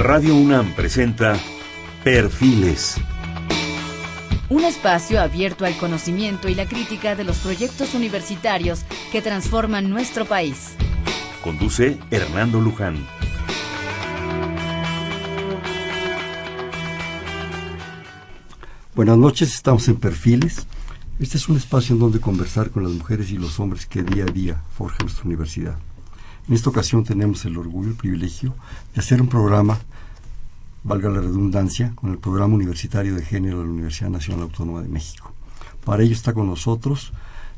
Radio UNAM presenta Perfiles. Un espacio abierto al conocimiento y la crítica de los proyectos universitarios que transforman nuestro país. Conduce Hernando Luján. Buenas noches, estamos en Perfiles. Este es un espacio en donde conversar con las mujeres y los hombres que día a día forjan nuestra universidad. En esta ocasión tenemos el orgullo y el privilegio de hacer un programa, valga la redundancia, con el Programa Universitario de Género de la Universidad Nacional Autónoma de México. Para ello está con nosotros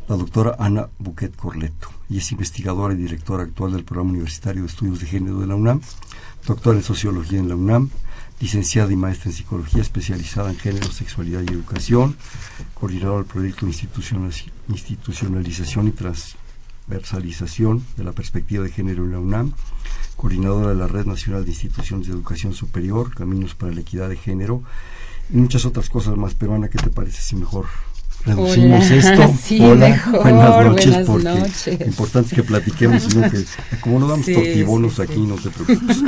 la doctora Ana Buquet Corleto, y es investigadora y directora actual del Programa Universitario de Estudios de Género de la UNAM, doctora en Sociología en la UNAM, licenciada y maestra en Psicología especializada en Género, Sexualidad y Educación, coordinadora del proyecto institucionalización y de la perspectiva de género en la UNAM, coordinadora de la Red Nacional de Instituciones de Educación Superior, Caminos para la Equidad de Género, y muchas otras cosas más. Pero Ana, ¿qué te parece si mejor reducimos esto. Hola, buenas noches, porque importante es que platiquemos, sino que como no damos tortibonos aquí, no te preocupes.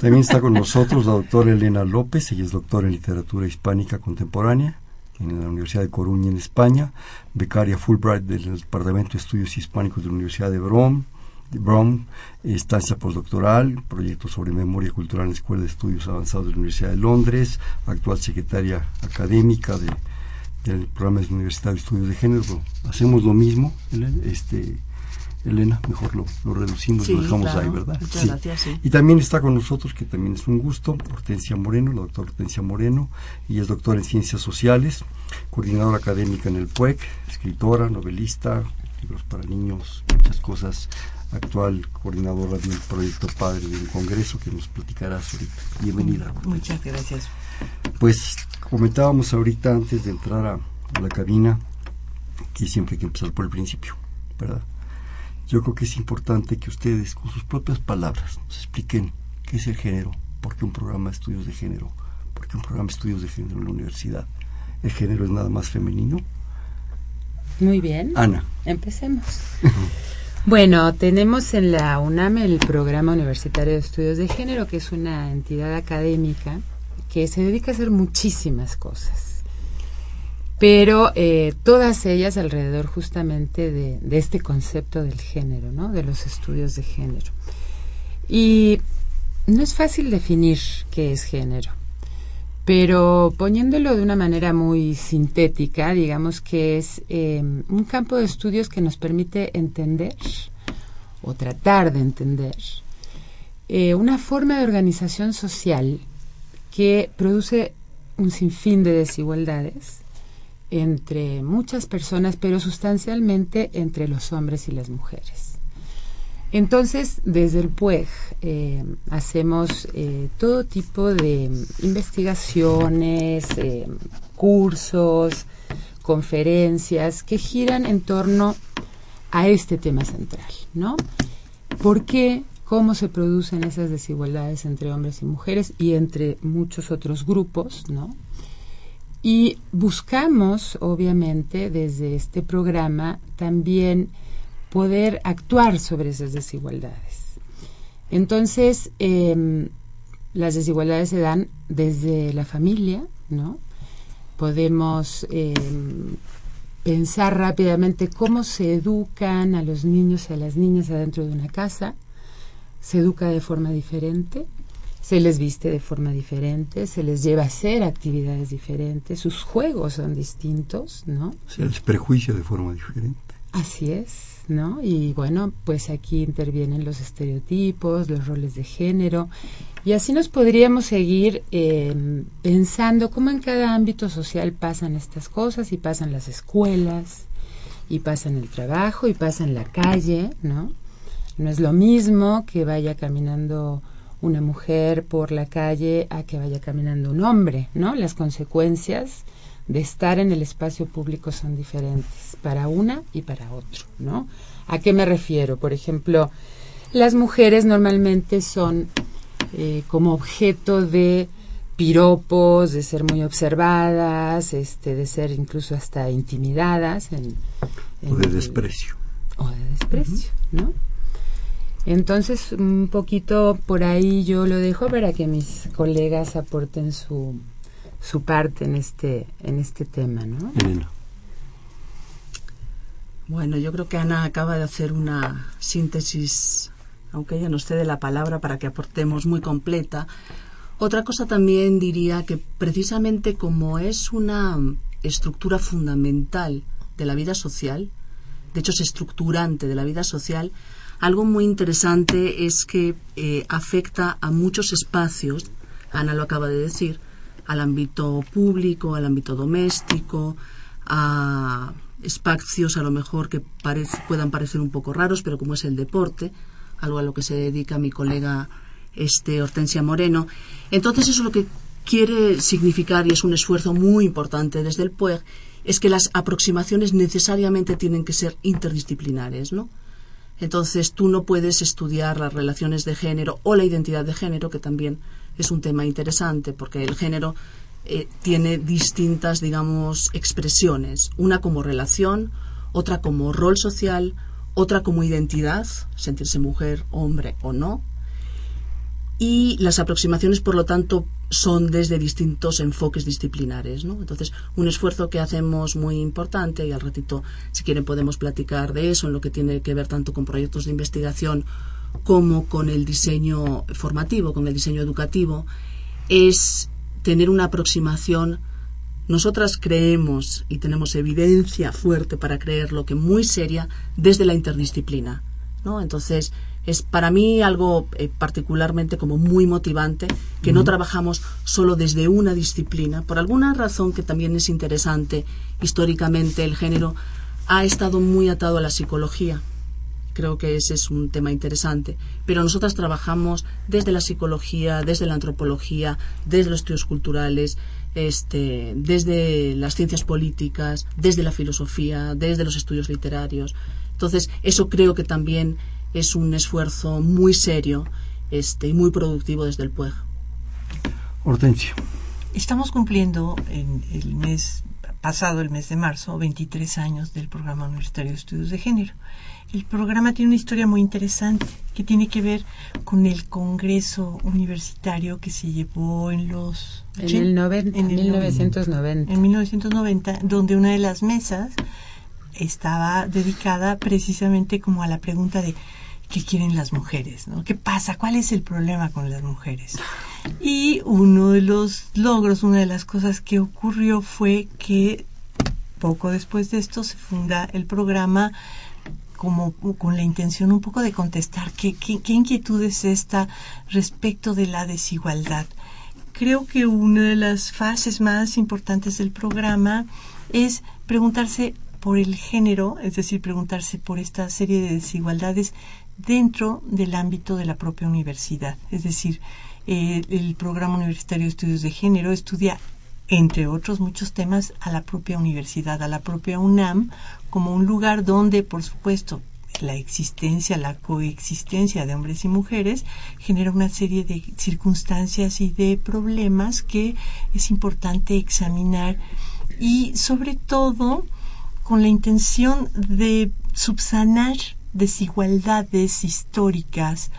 También está con nosotros la doctora Elena López, ella es doctora en literatura hispánica contemporánea en la Universidad de Coruña en España, becaria Fulbright del Departamento de Estudios Hispánicos de la Universidad de Brom, Brom. Estancia postdoctoral, proyecto sobre memoria cultural en la Escuela de Estudios Avanzados de la Universidad de Londres, actual secretaria académica de del programa de Universidad de Estudios de Género. Hacemos lo mismo, este, Elena, mejor lo, lo reducimos, lo dejamos ahí, ¿verdad? Muchas gracias. Y también está con nosotros, que también es un gusto, Hortensia Moreno, la doctora Hortensia Moreno, y es doctora en Ciencias Sociales, coordinadora académica en el PUEC, escritora, novelista, libros para niños, muchas cosas actual coordinadora del proyecto Padre del Congreso que nos platicarás ahorita. Bienvenida. Muchas gracias. Pues comentábamos ahorita antes de entrar a, la cabina que siempre hay que empezar por el principio, ¿verdad? Yo creo que es importante que ustedes con sus propias palabras nos expliquen qué es el género, por qué un programa de estudios de género, por qué un programa de estudios de género en la universidad. ¿El género es nada más femenino? Muy bien. Ana. Empecemos. Bueno, tenemos en la UNAM el Programa Universitario de Estudios de Género, que es una entidad académica que se dedica a hacer muchísimas cosas, pero eh, todas ellas alrededor justamente de, este concepto del género, ¿no? de los estudios de género. Y no es fácil definir qué es género, pero poniéndolo de una manera muy sintética, digamos que es eh, un campo de estudios que nos permite entender o tratar de entender eh, una forma de organización social que produce un sinfín de desigualdades entre muchas personas, pero sustancialmente entre los hombres y las mujeres. Entonces, desde el PUEG eh, hacemos eh, todo tipo de investigaciones, eh, cursos, conferencias que giran en torno a este tema central, ¿no? ¿Por qué? ¿Cómo se producen esas desigualdades entre hombres y mujeres y entre muchos otros grupos, ¿no? Y buscamos, obviamente, desde este programa también poder actuar sobre esas desigualdades. Entonces, em, las desigualdades se dan desde la familia, ¿no? Podemos em, pensar rápidamente cómo se educan a los niños y a las niñas adentro de una casa. Se educa de forma diferente, se les viste de forma diferente, se les lleva a hacer actividades diferentes, sus juegos son distintos, ¿no? Se les prejuicia de forma diferente. Así es. ¿no? Y bueno, pues aquí intervienen los estereotipos, los roles de género, y así nos podríamos seguir eh, pensando cómo en cada ámbito social pasan estas cosas, y pasan las escuelas, y pasan el trabajo, y pasan la calle, ¿no? No es lo mismo que vaya caminando una mujer por la calle a que vaya caminando un hombre, ¿no? Las consecuencias de estar en el espacio público son diferentes para una y para otro, ¿no? ¿A qué me refiero? Por ejemplo, las mujeres normalmente son eh, como objeto de piropos, de ser muy observadas, este, de ser incluso hasta intimidadas. En, o de desprecio. O de desprecio, ¿no? Entonces, un poquito por ahí yo lo dejo para que mis colegas aporten su, su parte en este, en este tema, ¿no? Bueno, yo creo que Ana acaba de hacer una síntesis, aunque ella nos cede la palabra para que aportemos muy completa. Otra cosa también diría que precisamente como es una estructura fundamental de la vida social, de hecho es estructurante de la vida social, algo muy interesante es que eh, afecta a muchos espacios, Ana lo acaba de decir, al ámbito público, al ámbito doméstico, a espacios a lo mejor que puedan parecer un poco raros, pero como es el deporte, algo a lo que se dedica mi colega este Hortensia Moreno. Entonces eso es lo que quiere significar y es un esfuerzo muy importante desde el PUEG es que las aproximaciones necesariamente tienen que ser interdisciplinares, ¿no? Entonces tú no puedes estudiar las relaciones de género o la identidad de género, que también es un tema interesante, porque el género eh, tiene distintas, digamos, expresiones, una como relación, otra como rol social, otra como identidad, sentirse mujer, hombre o no, y las aproximaciones, por lo tanto, son desde distintos enfoques disciplinares. ¿no? Entonces, un esfuerzo que hacemos muy importante, y al ratito, si quieren, podemos platicar de eso, en lo que tiene que ver tanto con proyectos de investigación como con el diseño formativo, con el diseño educativo, es tener una aproximación. Nosotras creemos y tenemos evidencia fuerte para creerlo que muy seria desde la interdisciplina. ¿no? Entonces, es para mí algo eh, particularmente como muy motivante que no trabajamos solo desde una disciplina. Por alguna razón que también es interesante, históricamente el género ha estado muy atado a la psicología. Creo que ese es un tema interesante. Pero nosotras trabajamos desde la psicología, desde la antropología, desde los estudios culturales, este, desde las ciencias políticas, desde la filosofía, desde los estudios literarios. Entonces, eso creo que también es un esfuerzo muy serio este, y muy productivo desde el PUEG. Hortensio. Estamos cumpliendo en el mes pasado, el mes de marzo, 23 años del Programa Universitario de Estudios de Género. El programa tiene una historia muy interesante que tiene que ver con el Congreso Universitario que se llevó en los... En, el, en 1990. En 1990, donde una de las mesas estaba dedicada precisamente como a la pregunta de qué quieren las mujeres, ¿no? ¿Qué pasa? ¿Cuál es el problema con las mujeres? Y uno de los logros, una de las cosas que ocurrió fue que poco después de esto se funda el programa como con la intención un poco de contestar qué, qué, qué inquietud es esta respecto de la desigualdad. Creo que una de las fases más importantes del programa es preguntarse por el género, es decir, preguntarse por esta serie de desigualdades dentro del ámbito de la propia universidad. Es decir, eh, el programa universitario de estudios de género estudia, entre otros muchos temas, a la propia universidad, a la propia UNAM, como un lugar donde, por supuesto, la existencia, la coexistencia de hombres y mujeres genera una serie de circunstancias y de problemas que es importante examinar y sobre todo con la intención de subsanar desigualdades históricas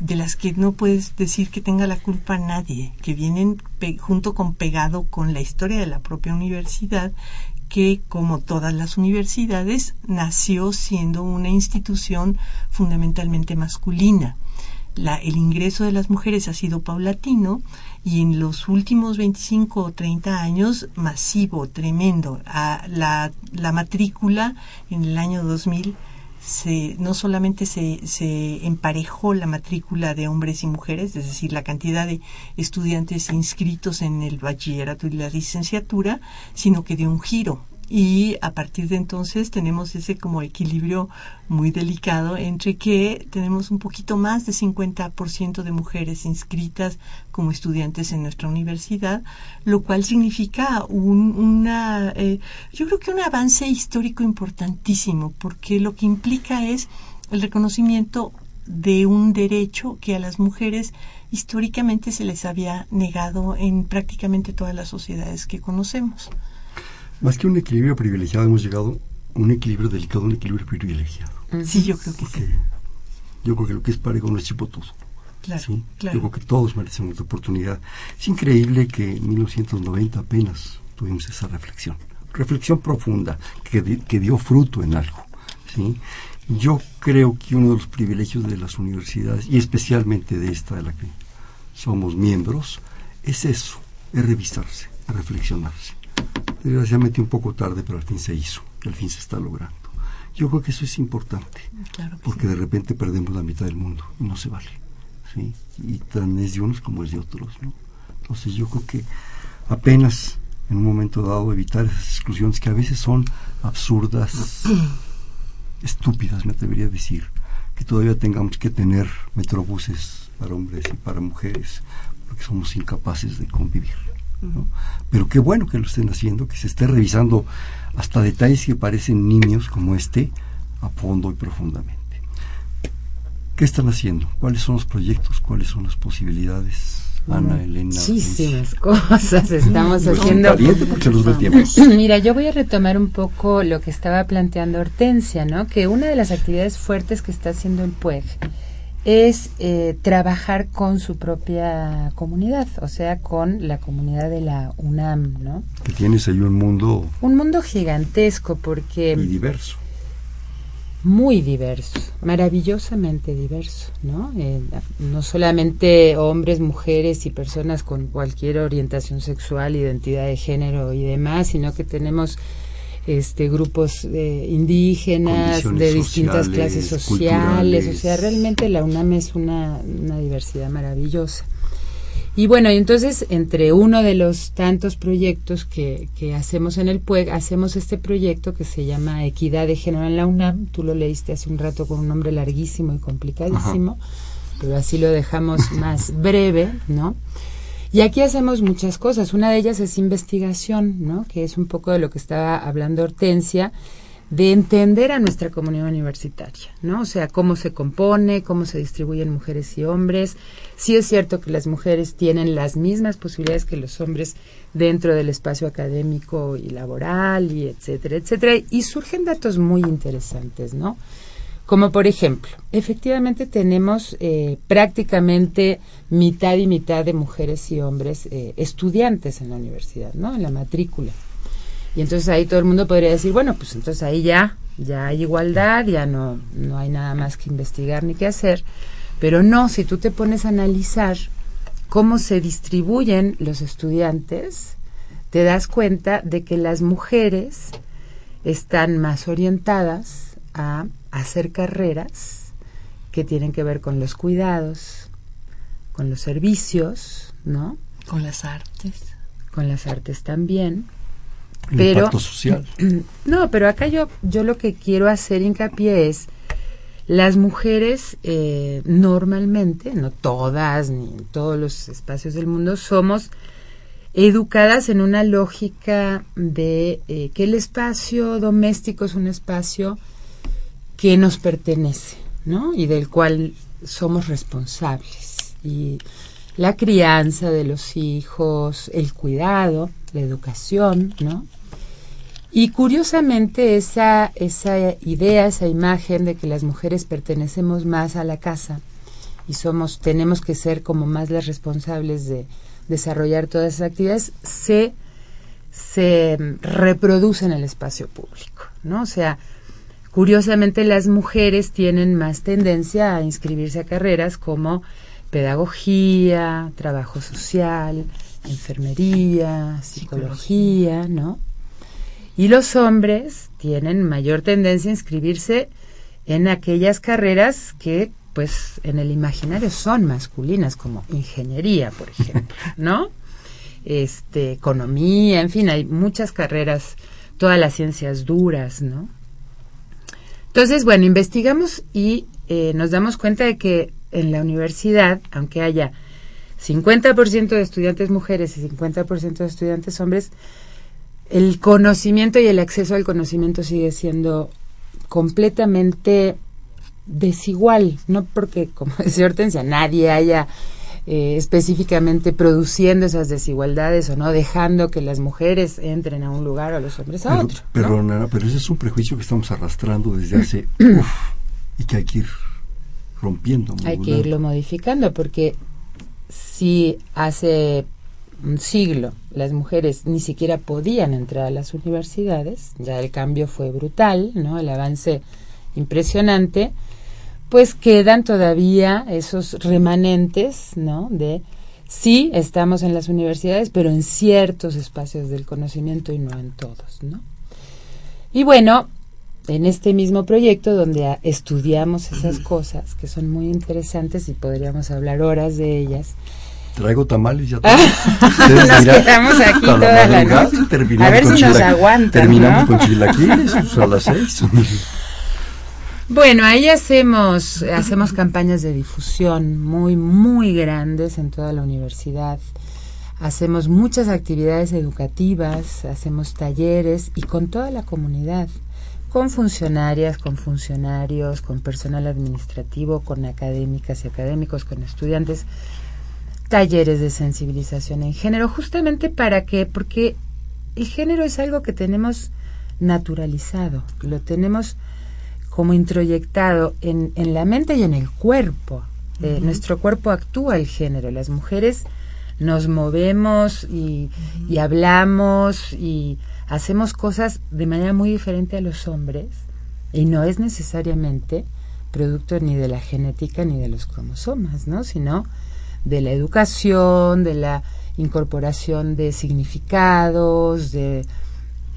de las que no puedes decir que tenga la culpa nadie, que vienen junto con pegado con la historia de la propia universidad, que como todas las universidades nació siendo una institución fundamentalmente masculina. La, el ingreso de las mujeres ha sido paulatino y en los últimos 25 o 30 años masivo, tremendo. A la, la matrícula en el año 2000 no solamente se, se emparejó la matrícula de hombres y mujeres, es decir, la cantidad de estudiantes inscritos en el bachillerato y la licenciatura, sino que dio un giro y a partir de entonces tenemos ese como equilibrio muy delicado entre que tenemos un poquito más de 50% de mujeres inscritas como estudiantes en nuestra universidad, lo cual significa un, una, eh, yo creo que un avance histórico importantísimo, porque lo que implica es el reconocimiento de un derecho que a las mujeres históricamente se les había negado en prácticamente todas las sociedades que conocemos. Más que un equilibrio privilegiado, hemos llegado a un equilibrio delicado, un equilibrio privilegiado. Sí, yo creo que sí. Yo creo que lo que es parejo no es chipotudo. Claro, ¿sí? claro. Yo creo que todos merecemos esta oportunidad. Es increíble que en 1990 apenas tuvimos esa reflexión. Reflexión profunda que, que dio fruto en algo. ¿sí? Yo creo que uno de los privilegios de las universidades, y especialmente de esta de la que somos miembros, es eso, es revisarse, es reflexionarse. Desgraciadamente un poco tarde, pero al fin se hizo, y al fin se está logrando. Yo creo que eso es importante, Claro porque de repente perdemos la mitad del mundo y no se vale. ¿sí? Y tan es de unos como es de otros. ¿no? Entonces yo creo que apenas en un momento dado evitar esas exclusiones que a veces son absurdas, estúpidas, me atrevería a decir, que todavía tengamos que tener metrobuses para hombres y para mujeres, porque somos incapaces de convivir. ¿No? Pero qué bueno que lo estén haciendo, que se esté revisando hasta detalles que parecen niños como este a fondo y profundamente. ¿Qué están haciendo? ¿Cuáles son los proyectos? ¿Cuáles son las posibilidades? Ana, Elena. Muchísimas cosas estamos haciendo. Mira, yo voy a retomar un poco lo que estaba planteando Hortensia, ¿no? Que una de las actividades fuertes que está haciendo el PUEG es eh, trabajar con su propia comunidad, o sea, con la comunidad de la UNAM, ¿no? Que tienes ahí un mundo Un mundo gigantesco porque muy diverso. muy diverso, maravillosamente diverso, ¿no? Eh, no solamente hombres, mujeres y personas con cualquier orientación sexual, identidad de género y demás, sino que tenemos este grupos eh, indígenas de distintas sociales, clases sociales, culturales. o sea, realmente la UNAM es una, una diversidad maravillosa. Y bueno, entonces entre uno de los tantos proyectos que, que hacemos en el PUEG, hacemos este proyecto que se llama Equidad de Género en la UNAM. Tú lo leíste hace un rato con un nombre larguísimo y complicadísimo, pero así lo dejamos más breve, ¿no? Y aquí hacemos muchas cosas. Una de ellas es investigación, ¿no? Que es un poco de lo que estaba hablando Hortensia, de entender a nuestra comunidad universitaria, ¿no? O sea, cómo se compone, cómo se distribuyen mujeres y hombres. Sí es cierto que las mujeres tienen las mismas posibilidades que los hombres dentro del espacio académico y laboral y etcétera, etcétera. Y surgen datos muy interesantes, ¿no? Como por ejemplo, efectivamente tenemos eh, prácticamente mitad y mitad de mujeres y hombres eh, estudiantes en la universidad, ¿no? En la matrícula. Y entonces ahí todo el mundo podría decir, bueno, pues entonces ahí ya, ya hay igualdad, ya no, no hay nada más que investigar ni que hacer. Pero no, si tú te pones a analizar cómo se distribuyen los estudiantes, te das cuenta de que las mujeres están más orientadas a hacer carreras que tienen que ver con los cuidados, con los servicios, ¿no? Con las artes. Con las artes también. El Pero- impacto social. No, pero acá yo, yo lo que quiero hacer hincapié es las mujeres eh, normalmente, no todas ni en todos los espacios del mundo, somos educadas en una lógica de eh, que el espacio doméstico es un espacio que nos pertenece, ¿no? Y del cual somos responsables. Y la crianza de los hijos, el cuidado, la educación, ¿no? Y curiosamente esa, esa idea, esa imagen de que las mujeres pertenecemos más a la casa y somos, tenemos que ser como más las responsables de desarrollar todas esas actividades, se, se reproduce en el espacio público, ¿no? O sea, curiosamente las mujeres tienen más tendencia a inscribirse a carreras como pedagogía, trabajo social, enfermería, psicología, ¿no? Y los hombres tienen mayor tendencia a inscribirse en aquellas carreras que, pues, en el imaginario son masculinas, como ingeniería, por ejemplo, ¿no? Este, economía, en fin, hay muchas carreras, todas las ciencias duras, ¿no? Entonces, bueno, investigamos y eh, nos damos cuenta de que en la universidad, aunque haya 50% de estudiantes mujeres y 50% de estudiantes hombres, el conocimiento y el acceso al conocimiento sigue siendo completamente desigual, no porque, como decía Hortensia, nadie haya eh, específicamente produciendo esas desigualdades o no dejando que las mujeres entren a un lugar o los hombres a Pero, otro. ¿no? pero, Nana, pero ese es un prejuicio que estamos arrastrando desde hace uf, y que hay que ir rompiendo. Hay que irlo modificando porque si hace un siglo las mujeres ni siquiera podían entrar a las universidades, ya el cambio fue brutal, ¿no? El avance impresionante, pues quedan todavía esos remanentes, ¿no? De sí estamos en las universidades, pero en ciertos espacios del conocimiento y no en todos, ¿no? Y bueno, en este mismo proyecto donde estudiamos esas cosas que son muy interesantes y podríamos hablar horas de ellas. Traigo tamales ya. nos quedamos aquí toda la noche. A ver si nos aguantan. Terminamos con chilaquiles pues, a las seis. Bueno, ahí hacemos, hacemos campañas de difusión muy, muy grandes en toda la universidad. Hacemos muchas actividades educativas, hacemos talleres y con toda la comunidad, con funcionarias, con funcionarios, con personal administrativo, con académicas y académicos, con estudiantes, talleres de sensibilización en género, justamente para que, porque el género es algo que tenemos naturalizado, lo tenemos como introyectado en, en la mente y en el cuerpo. Eh, nuestro cuerpo actúa el género. Las mujeres nos movemos y, y, hablamos y hacemos cosas de manera muy diferente a los hombres y no es necesariamente producto ni de la genética ni de los cromosomas, ¿no? sino de la educación, de la incorporación de significados, de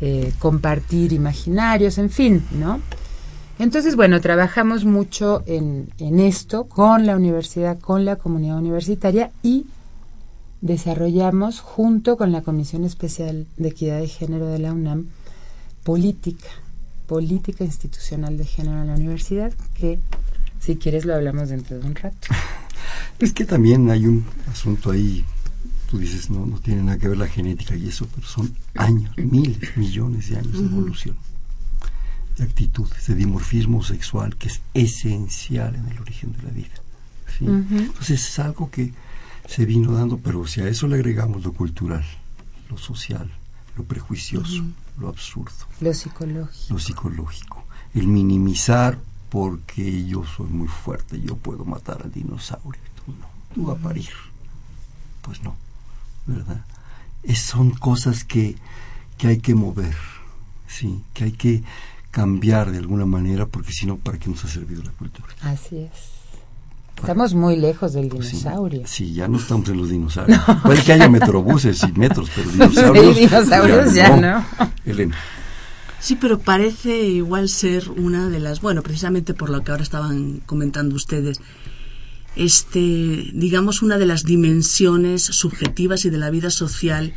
eh, compartir imaginarios, en fin, ¿no? Entonces, bueno, trabajamos mucho en, en, esto con la universidad, con la comunidad universitaria y desarrollamos junto con la Comisión Especial de Equidad de Género de la UNAM política, política institucional de género en la universidad, que si quieres lo hablamos dentro de un rato. Es que también hay un asunto ahí, tú dices, no, no tiene nada que ver la genética y eso, pero son años, miles, millones de años de evolución actitudes, de dimorfismo sexual, que es esencial en el origen de la vida. ¿sí? Entonces es algo que se vino dando, pero si a eso le agregamos lo cultural, lo social, lo prejuicioso, lo absurdo, lo psicológico. lo psicológico, el minimizar porque yo soy muy fuerte, yo puedo matar al dinosaurio, tú no, tú vas a parir. Pues no, ¿verdad? Es, son cosas que, que hay que mover, sí, que hay que cambiar de alguna manera, porque si no, ¿para qué nos ha servido la cultura? Así es. Estamos muy lejos del Pues sí, dinosaurio. Sí, ya no estamos en los dinosaurios. Puede que haya metrobuses y metros, pero dinosaurios. Sí, dinosaurios ya no. Elena. Sí, pero parece igual ser una de las, bueno, precisamente por lo que ahora estaban comentando ustedes, este, digamos, una de las dimensiones subjetivas y de la vida social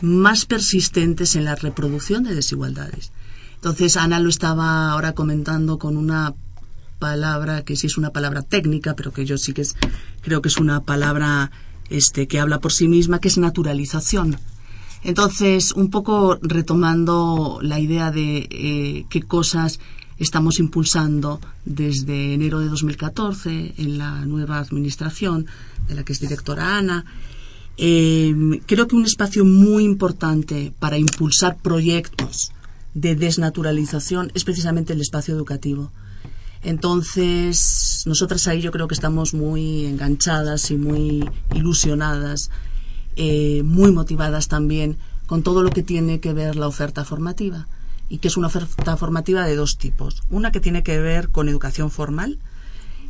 más persistentes en la reproducción de desigualdades. Entonces, Ana lo estaba ahora comentando con una palabra que sí es una palabra técnica, pero que yo sí que es, creo que es una palabra este, que habla por sí misma, que es naturalización. Entonces, un poco retomando la idea de eh, qué cosas estamos impulsando desde enero de 2014 en la nueva administración, de la que es directora Ana, eh, creo que un espacio muy importante para impulsar proyectos de desnaturalización es precisamente el espacio educativo. Entonces, nosotras ahí yo creo que estamos muy enganchadas y muy ilusionadas, eh, muy motivadas también con todo lo que tiene que ver la oferta formativa. Y que es una oferta formativa de dos tipos. Una que tiene que ver con educación formal,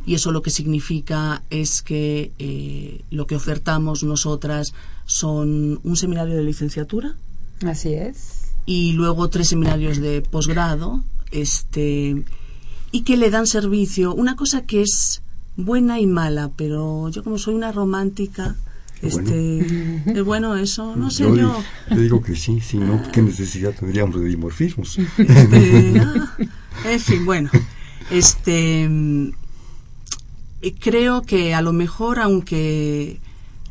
y eso lo que significa es que eh, lo que ofertamos nosotras son un seminario de licenciatura, Así es. Y luego tres seminarios de posgrado, este, y que le dan servicio. Una cosa que es buena y mala, pero yo como soy una romántica, este, es bueno eso, no sé yo, yo. digo- yo digo que sí, si no, ¿qué necesidad tendríamos de dimorfismos? Este, ah, en fin, bueno, este, eh, creo que a lo mejor, aunque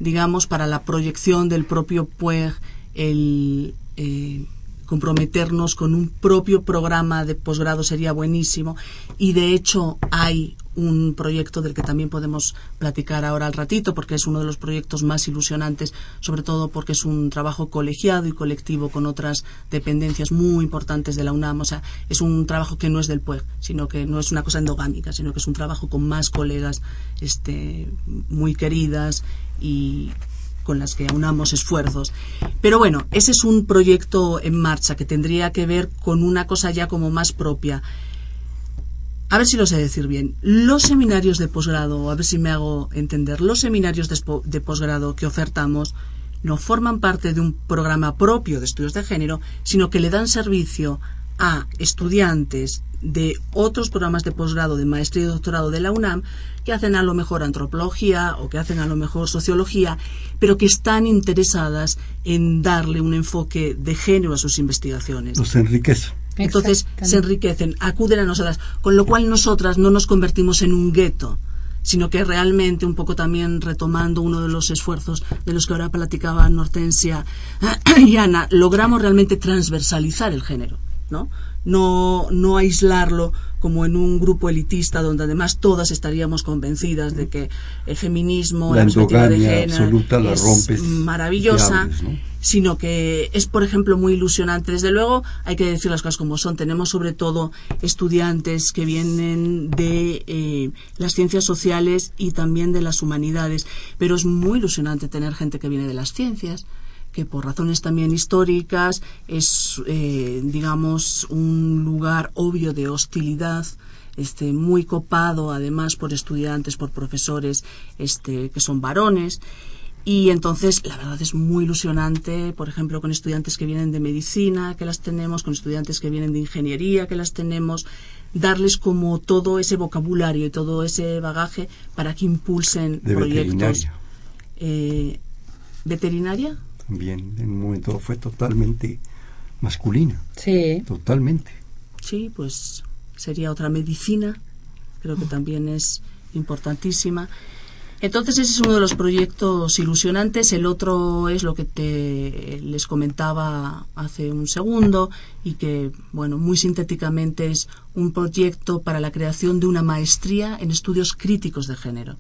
digamos para la proyección del propio PUEG, el eh, comprometernos con un propio programa de posgrado sería buenísimo y de hecho hay un proyecto del que también podemos platicar ahora al ratito, porque es uno de los proyectos más ilusionantes, sobre todo porque es un trabajo colegiado y colectivo con otras dependencias muy importantes de la UNAM. O sea, es un trabajo que no es del PUEG, sino que no es una cosa endogámica, sino que es un trabajo con más colegas este, muy queridas y con las que aunamos esfuerzos. Pero bueno, ese es un proyecto en marcha que tendría que ver con una cosa ya como más propia a ver si lo sé decir bien, los seminarios de posgrado, a ver si me hago entender, los seminarios de, posgrado que ofertamos no forman parte de un programa propio de estudios de género, sino que le dan servicio a estudiantes de otros programas de posgrado, de maestría y doctorado de la UNAM, que hacen a lo mejor antropología o que hacen a lo mejor sociología, pero que están interesadas en darle un enfoque de género a sus investigaciones. Nos enriquece. Entonces se enriquecen, acuden a nosotras, con lo cual nosotras no nos convertimos en un gueto, sino que realmente, un poco también retomando uno de los esfuerzos de los que ahora platicaban Hortensia y Ana, logramos realmente transversalizar el género, ¿no? No, no aislarlo como en un grupo elitista donde además todas estaríamos convencidas de que el feminismo, la, perspectiva de género es maravillosa, sino que es, por ejemplo, muy ilusionante. Desde luego, hay que decir las cosas como son. Tenemos sobre todo estudiantes que vienen de eh, las ciencias sociales y también de las humanidades, pero es muy ilusionante tener gente que viene de las ciencias que por razones también históricas es, eh, digamos, un lugar obvio de hostilidad, este, muy copado además por estudiantes, por profesores este, que son varones. Y entonces, la verdad es muy ilusionante, por ejemplo, con estudiantes que vienen de medicina, que las tenemos, con estudiantes que vienen de ingeniería, que las tenemos, darles como todo ese vocabulario y todo ese bagaje para que impulsen proyectos. Eh, ¿Veterinaria? También en un momento fue totalmente masculina. Sí. Totalmente. Sí, pues sería otra medicina, creo que también es importantísima. Entonces ese es uno de los proyectos ilusionantes. El otro es lo que te les comentaba hace un segundo y que, bueno, muy sintéticamente es un proyecto para la creación de una maestría en estudios críticos de género.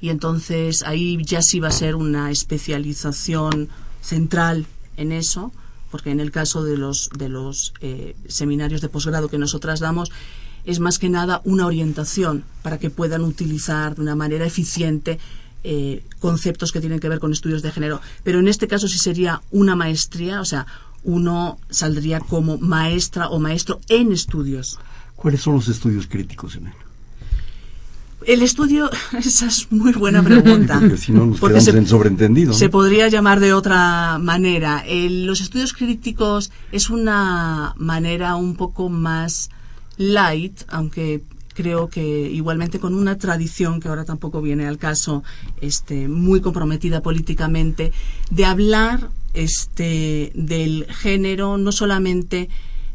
Y entonces ahí ya sí va a ser una especialización central en eso, porque en el caso de los, de los eh, seminarios de posgrado que nosotras damos, es más que nada una orientación para que puedan utilizar de una manera eficiente eh, conceptos que tienen que ver con estudios de género. Pero en este caso sí sería una maestría, o sea, uno saldría como maestra o maestro en estudios. ¿Cuáles son los estudios críticos en él? El estudio, esa es muy buena pregunta. porque si no nos quedamos se, en sobreentendido. Se podría llamar de otra manera. los estudios críticos es una manera un poco más light, aunque creo que igualmente con una tradición que ahora tampoco viene al caso, este, muy comprometida políticamente, de hablar este, del género no solamente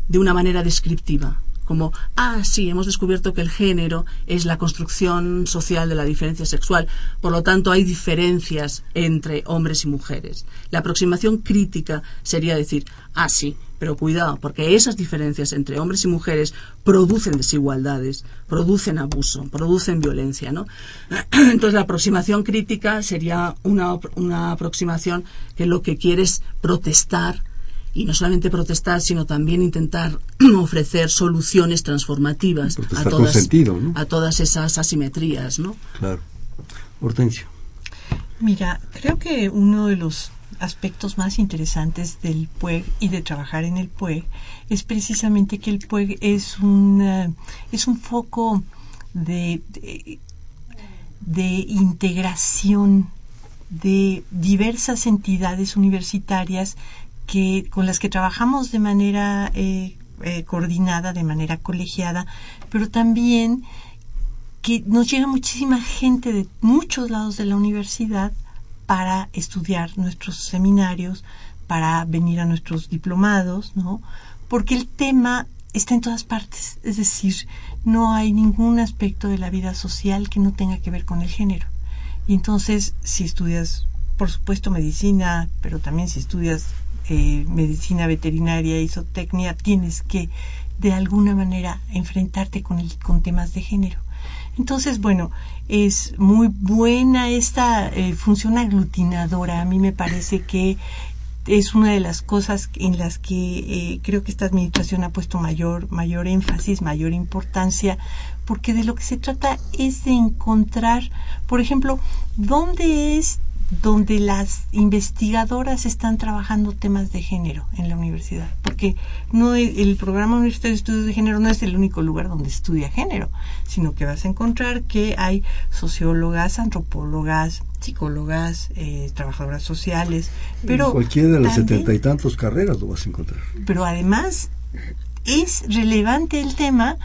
de una manera descriptiva, como, ah, sí, hemos descubierto que el género es la construcción social de la diferencia sexual, por lo tanto hay diferencias entre hombres y mujeres. La aproximación crítica sería decir, ah, sí, pero cuidado, porque esas diferencias entre hombres y mujeres producen desigualdades, producen abuso, producen violencia, ¿no? Entonces la aproximación crítica sería una, una aproximación que lo que quiere es protestar y no solamente protestar, sino también intentar ofrecer soluciones transformativas a todas, a todas esas asimetrías, ¿no? Claro. Hortensio. Mira, creo que uno de los aspectos más interesantes del PUEG y de trabajar en el PUEG es precisamente que el PUEG es un, es un foco de, de integración de diversas entidades universitarias que con las que trabajamos de manera eh, eh, coordinada, de manera colegiada, pero también que nos llega muchísima gente de muchos lados de la universidad para estudiar nuestros seminarios, para venir a nuestros diplomados, ¿no? Porque el tema está en todas partes, es decir, no hay ningún aspecto de la vida social que no tenga que ver con el género. Y entonces, si estudias, por supuesto, medicina, pero también si estudias eh, medicina veterinaria y zootecnia, tienes que de alguna manera enfrentarte con, el, con temas de género. Entonces, bueno, es muy buena esta eh, función aglutinadora. A mí me parece que es una de las cosas en las que eh, creo que esta administración ha puesto mayor, mayor énfasis, mayor importancia, porque de lo que se trata es de encontrar, por ejemplo, dónde es donde las investigadoras están trabajando temas de género en la universidad, porque no el programa universitario de estudios de género no es el único lugar donde estudia género, sino que vas a encontrar que hay sociólogas, antropólogas, psicólogas, eh, trabajadoras sociales, pero en cualquiera de las setenta y tantos carreras lo vas a encontrar. Pero además es relevante el tema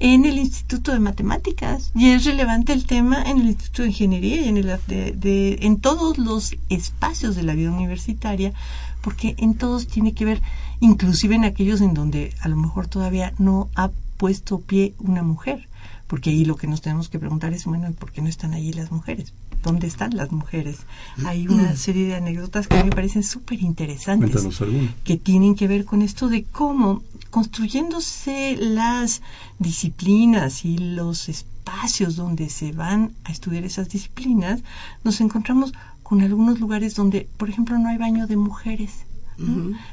en el Instituto de Matemáticas. Y es relevante el tema en el Instituto de Ingeniería y en, el, de, en todos los espacios de la vida universitaria, porque en todos tiene que ver, inclusive en aquellos en donde a lo mejor todavía no ha puesto pie una mujer, porque ahí lo que nos tenemos que preguntar es, bueno, ¿por qué no están allí las mujeres? ¿Dónde están las mujeres? Hay una serie de anécdotas que me parecen súper interesantes, que tienen que ver con esto de cómo construyéndose las disciplinas y los espacios donde se van a estudiar esas disciplinas, nos encontramos con algunos lugares donde, por ejemplo, no hay baño de mujeres.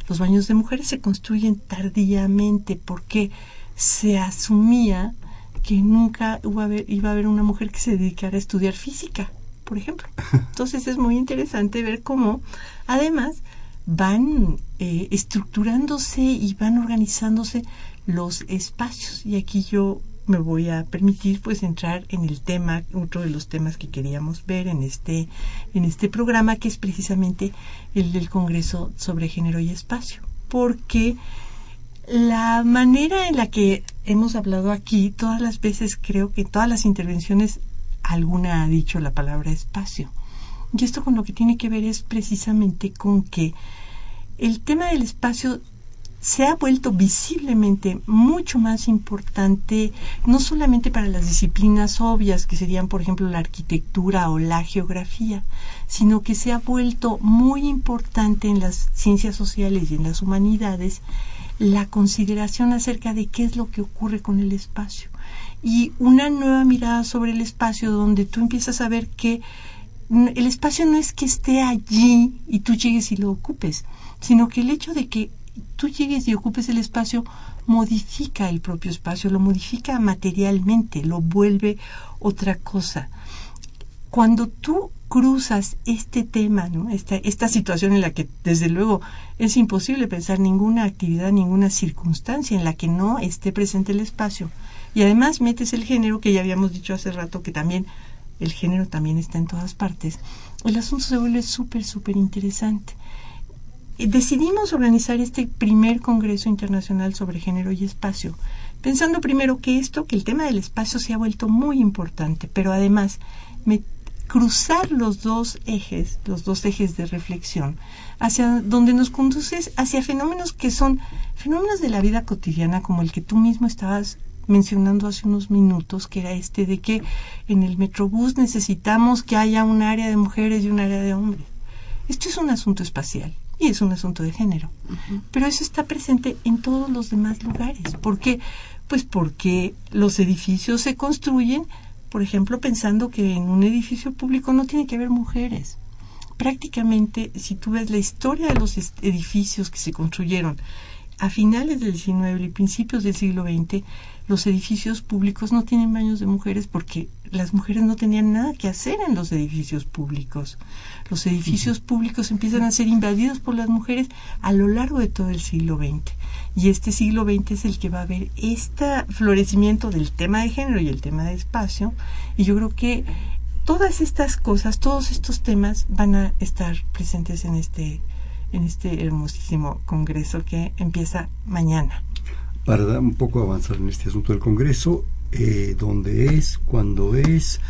Los baños de mujeres se construyen tardíamente porque se asumía que nunca iba a, haber, iba a haber una mujer que se dedicara a estudiar física, por ejemplo. Entonces es muy interesante ver cómo, además, van eh, estructurándose y van organizándose los espacios. Y aquí yo me voy a permitir pues entrar en el tema, otro de los temas que queríamos ver en este, en este programa, que es precisamente el del Congreso sobre Género y Espacio. Porque la manera en la que hemos hablado aquí, todas las veces creo que todas las intervenciones alguna ha dicho la palabra espacio. Y esto con lo que tiene que ver es precisamente con que el tema del espacio se ha vuelto visiblemente mucho más importante, no solamente para las disciplinas obvias, que serían, por ejemplo, la arquitectura o la geografía, sino que se ha vuelto muy importante en las ciencias sociales y en las humanidades la consideración acerca de qué es lo que ocurre con el espacio. Y una nueva mirada sobre el espacio donde tú empiezas a ver que el espacio no es que esté allí y tú llegues y lo ocupes, sino que el hecho de que tú llegues y ocupes el espacio modifica el propio espacio, lo modifica materialmente, lo vuelve otra cosa. Cuando tú cruzas este tema, esta, esta situación en la que desde luego es imposible pensar ninguna actividad, ninguna circunstancia en la que no esté presente el espacio, y además metes el género, que ya habíamos dicho hace rato que también el género también está en todas partes, el asunto se vuelve súper, súper interesante. Decidimos organizar este primer Congreso Internacional sobre Género y Espacio, pensando primero que esto, que el tema del espacio se ha vuelto muy importante, pero además cruzar los dos ejes, los dos ejes de reflexión, hacia donde nos conduces hacia fenómenos que son fenómenos de la vida cotidiana, como el que tú mismo estabas mencionando hace unos minutos, que era este de que en el Metrobús necesitamos que haya un área de mujeres y un área de hombres. Esto es un asunto espacial y es un asunto de género, pero eso está presente en todos los demás lugares. ¿Por qué? Pues porque los edificios se construyen, por ejemplo, pensando que en un edificio público no tiene que haber mujeres. Prácticamente, si tú ves la historia de los edificios que se construyeron a finales del XIX y principios del siglo XX, los edificios públicos no tienen baños de mujeres porque las mujeres no tenían nada que hacer en los edificios públicos. Los edificios públicos empiezan a ser invadidos por las mujeres a lo largo de todo el siglo XX. Y este siglo XX es el que va a ver este florecimiento del tema de género y el tema de espacio. Y yo creo que todas estas cosas, todos estos temas van a estar presentes en este en este hermosísimo congreso que empieza mañana. Para un poco avanzar en este asunto del congreso, eh, dónde es, cuándo es,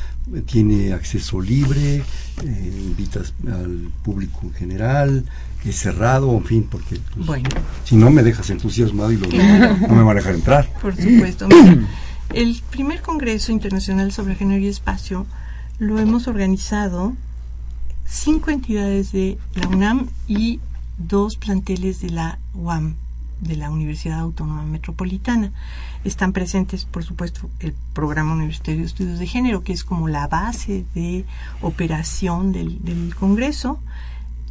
tiene acceso libre, eh, invitas al público en general, es cerrado, en fin, porque pues, bueno. si no me dejas entusiasmado y no me van a dejar entrar. Por supuesto. el primer Congreso Internacional sobre Género y Espacio lo hemos organizado cinco entidades de la UNAM y dos planteles de la UAM de la Universidad Autónoma Metropolitana. Están presentes, por supuesto, el Programa Universitario de Estudios de Género, que es como la base de operación del, del Congreso.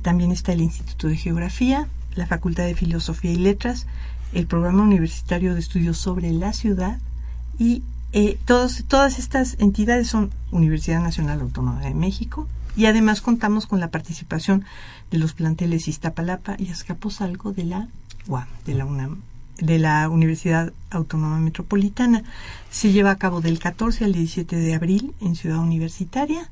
También está el Instituto de Geografía, la Facultad de Filosofía y Letras, el Programa Universitario de Estudios sobre la Ciudad y eh, todos, todas estas entidades son Universidad Nacional Autónoma de México y además contamos con la participación de los planteles Iztapalapa y Azcapotzalco de la UAM, de la UNAM, de la Universidad Autónoma Metropolitana. Se lleva a cabo del 14 al 17 de abril en Ciudad Universitaria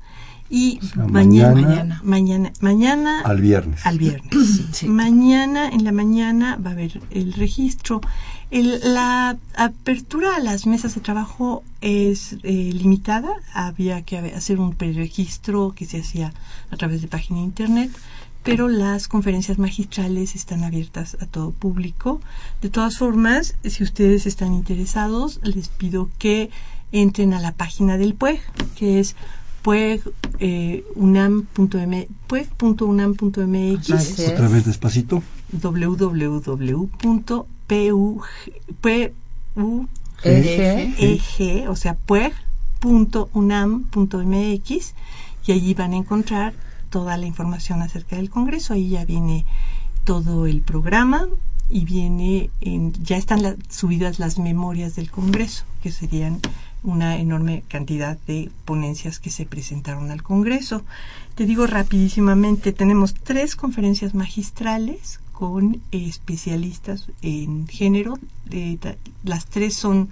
y mañana, mañana, mañana, al viernes. Al viernes. Mañana en la mañana va a haber el registro. la apertura a las mesas de trabajo es eh, limitada. Había que hacer un preregistro que se hacía a través de página de internet pero las conferencias magistrales están abiertas a todo público. De todas formas, si ustedes están interesados, les pido que entren a la página del PUEG, que es pueg.unam.mx. Otra vez despacito. www.pueg, o sea, pueg.unam.mx y allí van a encontrar toda la información acerca del Congreso. Ahí ya viene todo el programa y viene en, ya están subidas las memorias del Congreso, que serían una enorme cantidad de ponencias que se presentaron al Congreso. Te digo rapidísimamente, tenemos tres conferencias magistrales con especialistas en género. las tres son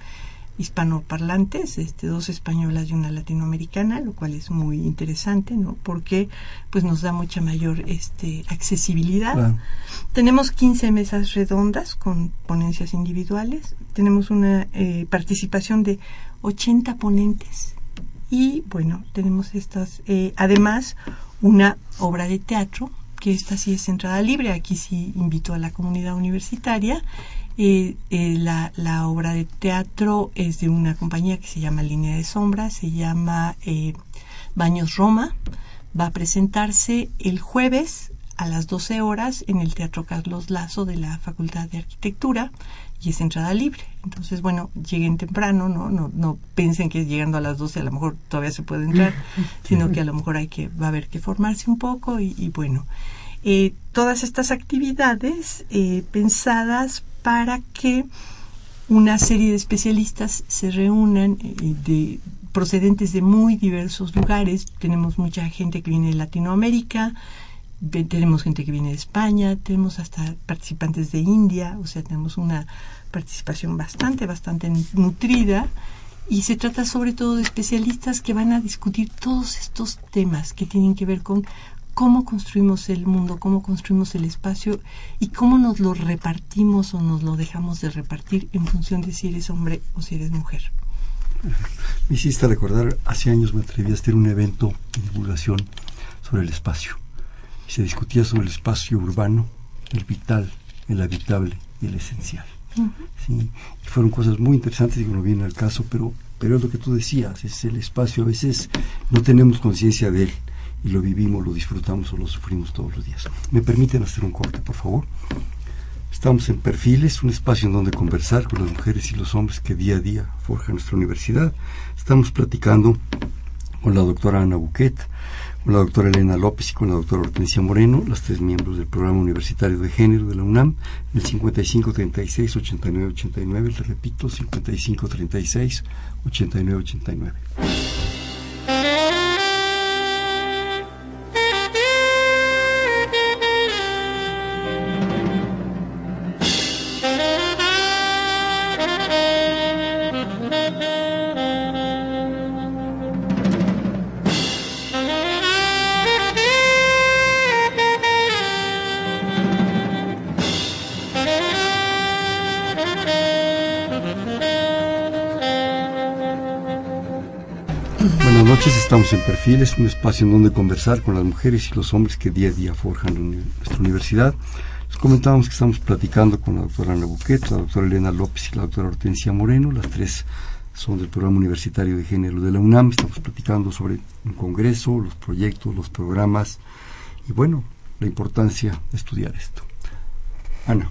hispanoparlantes, este, dos españolas y una latinoamericana, lo cual es muy interesante, ¿no? Porque pues nos da mucha mayor este, accesibilidad. Tenemos 15 mesas redondas con ponencias individuales, tenemos una eh, participación de 80 ponentes y bueno, tenemos estas, eh, además una obra de teatro, que esta sí es entrada libre, aquí sí invito a la comunidad universitaria. Eh, eh, la, la, obra de teatro es de una compañía que se llama Línea de Sombra, se llama Baños Roma, va a presentarse el jueves a las 12 horas en el Teatro Carlos Lazo de la Facultad de Arquitectura y es entrada libre. Entonces, bueno, lleguen temprano, ¿no? No, no piensen que llegando a las 12 a lo mejor todavía se puede entrar, sino que a lo mejor hay que, va a haber que formarse un poco y, bueno, eh, todas estas actividades eh, pensadas para que una serie de especialistas se reúnan eh, de procedentes de muy diversos lugares. Tenemos mucha gente que viene de Latinoamérica, tenemos gente que viene de España, tenemos hasta participantes de India, o sea, tenemos una participación bastante, bastante nutrida y se trata sobre todo de especialistas que van a discutir todos estos temas que tienen que ver con cómo construimos el mundo, cómo construimos el espacio y cómo nos lo repartimos o nos lo dejamos de repartir en función de si eres hombre o si eres mujer. Me hiciste recordar, hace años me atreví a hacer un evento de divulgación sobre el espacio se discutía sobre el espacio urbano, el vital, el habitable y el esencial. ¿sí? Y fueron cosas muy interesantes y que no viene al caso, pero, pero es lo que tú decías, es el espacio, a veces no tenemos conciencia de él y lo vivimos, lo disfrutamos o lo sufrimos todos los días. ¿Me permiten hacer un corte, por favor? Estamos en Perfiles, un espacio en donde conversar con las mujeres y los hombres que día a día forjan nuestra universidad. Estamos platicando con la doctora Ana Buquet, con la doctora Elena López y con la doctora Hortensia Moreno, las tres miembros del Programa Universitario de Género de la UNAM, el 5536-8989, les repito, 5536-8989. Estamos en Perfiles, un espacio en donde conversar con las mujeres y los hombres que día a día forjan nuestra universidad. Les comentábamos que estamos platicando con la doctora Ana Buquet, la doctora Elena López y la doctora Hortensia Moreno. Las tres son del programa universitario de género de la UNAM. Estamos platicando sobre un congreso, los proyectos, los programas y bueno, la importancia de estudiar esto. Ana.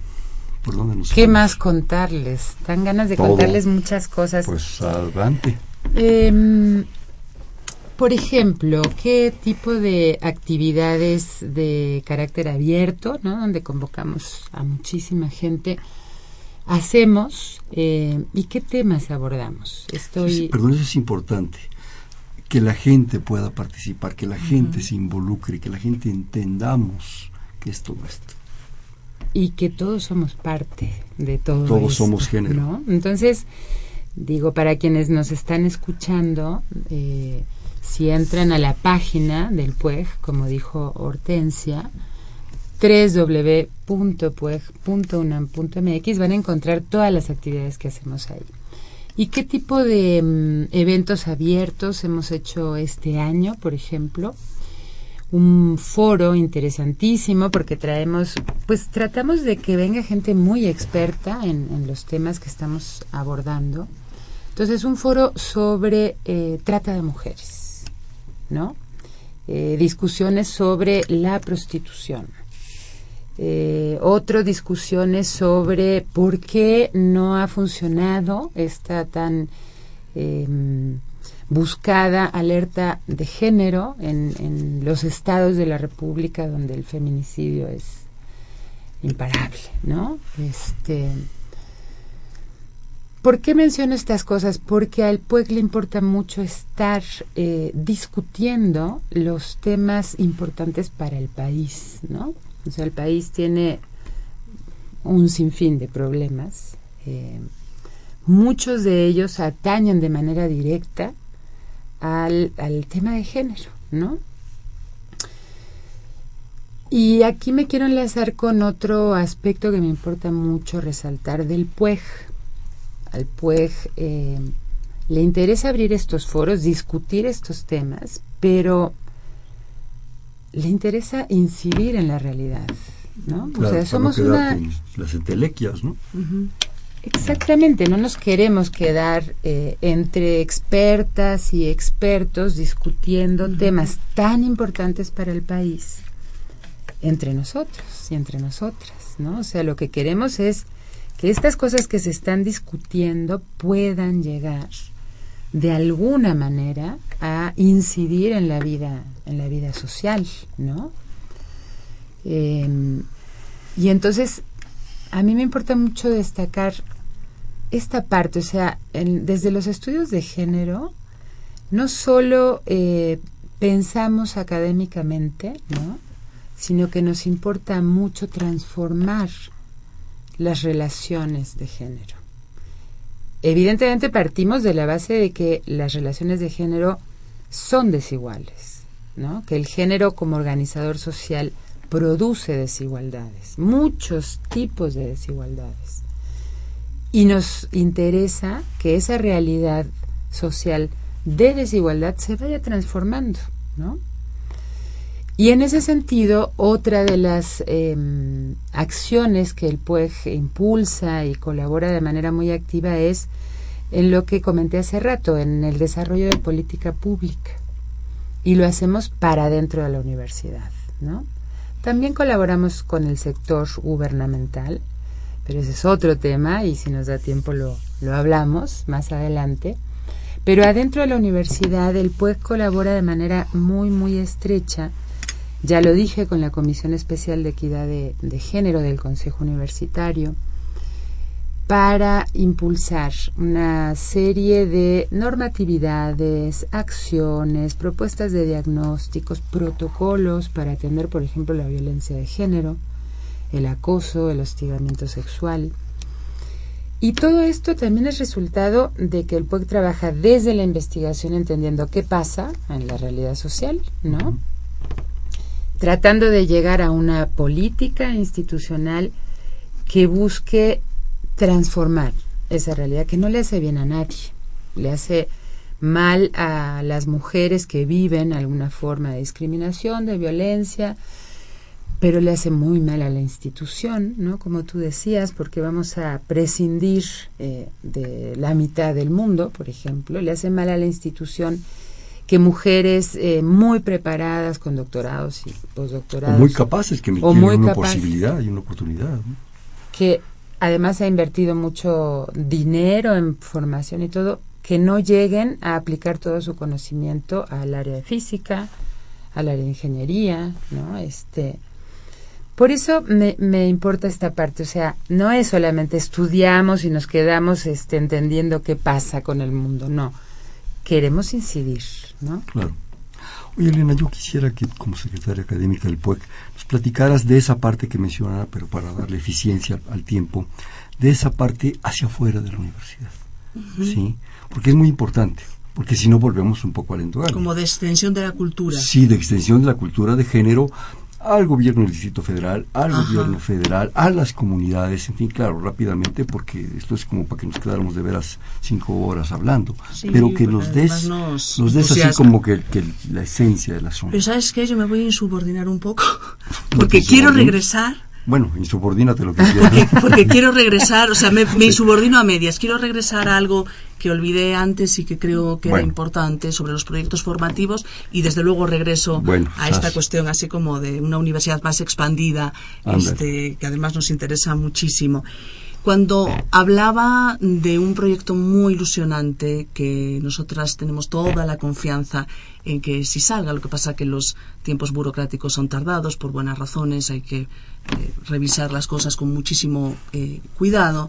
¿Por dónde nos ¿Qué más contarles? Dan ganas de Todo. contarles muchas cosas. Pues adelante. Em, por ejemplo, ¿qué tipo de actividades de carácter abierto, ¿no? donde convocamos a muchísima gente, hacemos eh, y qué temas abordamos? Estoy... Sí, Perdón, eso es importante. Que la gente pueda participar, que la gente se involucre, que la gente entendamos que es todo esto. y que todos somos parte de todo Todos esto, somos género. ¿no? Entonces, digo, para quienes nos están escuchando, eh, si entran a la página del PUEG, como dijo Hortensia, www.pueg.unam.mx, van a encontrar todas las actividades que hacemos ahí. ¿Y qué tipo de mm, eventos abiertos hemos hecho este año, por ejemplo? un foro interesantísimo porque traemos, pues tratamos de que venga gente muy experta en, los temas que estamos abordando. Entonces, un foro sobre eh, trata de mujeres, ¿no? Eh, discusiones sobre la prostitución. Eh, discusiones sobre por qué no ha funcionado esta tan em, buscada alerta de género en, en, los estados de la República donde el feminicidio es imparable, ¿no? Este, ¿Por qué menciono estas cosas? Porque al PUEC le importa mucho estar eh, discutiendo los temas importantes para el país, ¿no? O sea, el país tiene un sinfín de problemas. Eh, muchos de ellos atañen de manera directa al, al, tema de género, ¿no? Y aquí me quiero enlazar con otro aspecto que me importa mucho resaltar del PUEG. Al PUEG eh, le interesa abrir estos foros, discutir estos temas, pero le interesa incidir en la realidad, ¿no? Claro, o sea, somos no una... Las entelequias, ¿no? Uh -huh. Exactamente, no nos queremos quedar eh, entre expertas y expertos discutiendo uh -huh. temas tan importantes para el país entre nosotros y entre nosotras, ¿no? O sea, lo que queremos es que estas cosas que se están discutiendo puedan llegar de alguna manera a incidir en la vida en la vida social, ¿no? Eh, y entonces a mí me importa mucho destacar esta parte, o sea, desde los estudios de género, no solo eh, pensamos académicamente, ¿no? sino que nos importa mucho transformar las relaciones de género. Evidentemente partimos de la base de que las relaciones de género son desiguales, ¿no? que el género como organizador social produce desigualdades, muchos tipos de desigualdades. Y nos interesa que esa realidad social de desigualdad se vaya transformando, ¿no? Y en ese sentido, otra de las eh, acciones que el PUEG impulsa y colabora de manera muy activa es en lo que comenté hace rato, en el desarrollo de política pública. Y lo hacemos para dentro de la universidad, ¿no? También colaboramos con el sector gubernamental, pero ese es otro tema y si nos da tiempo lo, lo hablamos más adelante. Pero adentro de la universidad el PUEG colabora de manera muy, muy estrecha. Ya lo dije con la Comisión Especial de Equidad de, Género del Consejo Universitario para impulsar una serie de normatividades, acciones, propuestas de diagnósticos, protocolos para atender, por ejemplo, la violencia de género, el acoso, el hostigamiento sexual. Y todo esto también es resultado de que el PUEC trabaja desde la investigación entendiendo qué pasa en la realidad social, ¿no? Tratando de llegar a una política institucional que busque transformar esa realidad que no le hace bien a nadie, le hace mal a las mujeres que viven alguna forma de discriminación, de violencia, pero le hace muy mal a la institución, ¿no? Como tú decías, porque vamos a prescindir eh, de la mitad del mundo, por ejemplo, le hace mal a la institución que mujeres eh, muy preparadas con doctorados y postdoctorados o muy capaces que tienen muy una capaz, posibilidad y una oportunidad ¿no? que además ha invertido mucho dinero en formación y todo, que no lleguen a aplicar todo su conocimiento al área de física, al área de ingeniería, ¿no? Este, por eso me, me importa esta parte, o sea, no es solamente estudiamos y nos quedamos este, entendiendo qué pasa con el mundo, no. Queremos incidir, ¿no? Claro. Oye, Elena, yo quisiera que como secretaria académica del PUEC nos platicaras de esa parte que mencionaba, pero para darle eficiencia al, tiempo, de esa parte hacia afuera de la universidad. ¿Sí? Porque es muy importante porque si no volvemos un poco al entorno. Como de extensión de la cultura. Sí, de extensión de la cultura de género al gobierno del Distrito Federal, al gobierno federal, a las comunidades, en fin, claro, rápidamente, porque esto es como para que nos quedáramos de veras cinco horas hablando, pero que nos des, nos, des así como que, la esencia del asunto. Pero ¿sabes qué? Yo me voy a insubordinar un poco, porque quiero regresar bueno, insubordínate lo que quieras. Porque, quiero regresar, o sea, me, insubordino a medias. Quiero regresar a algo que olvidé antes y que creo que era importante sobre los proyectos formativos y desde luego regreso a esta cuestión así como de una universidad más expandida, este, que además nos interesa muchísimo. Cuando hablaba de un proyecto muy ilusionante que nosotras tenemos toda la confianza en que si salga, lo que pasa que los tiempos burocráticos son tardados por buenas razones, hay que eh, revisar las cosas con muchísimo eh, cuidado.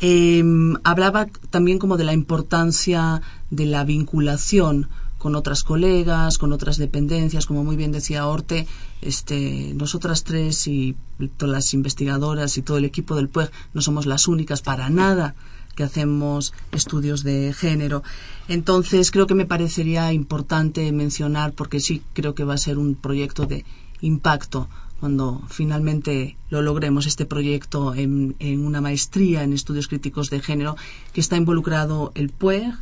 Em, hablaba también como de la importancia de la vinculación con otras colegas, con otras dependencias, como muy bien decía Orte, este, nosotras tres y todas las investigadoras y todo el equipo del PUEG no somos las únicas para nada que hacemos estudios de género. Entonces, creo que me parecería importante mencionar, porque sí creo que va a ser un proyecto de impacto cuando finalmente lo logremos, este proyecto en, en una maestría en estudios críticos de género, que está involucrado el PUEG,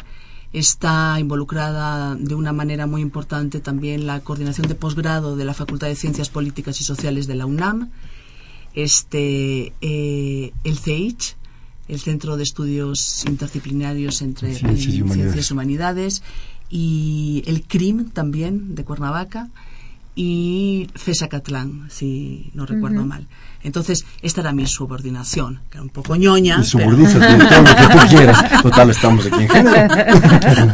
está involucrada de una manera muy importante también la coordinación de posgrado de la Facultad de Ciencias Políticas y Sociales de la UNAM, este, eh, el CEICH, el Centro de Estudios Interdisciplinarios entre Ciencias y, Ciencias y Humanidades, y el CRIM también de Cuernavaca y Catlán, si no recuerdo mal. Entonces, esta era mi subordinación, que era un poco ñoña. Y todo lo que tú quieras. Total, estamos aquí en.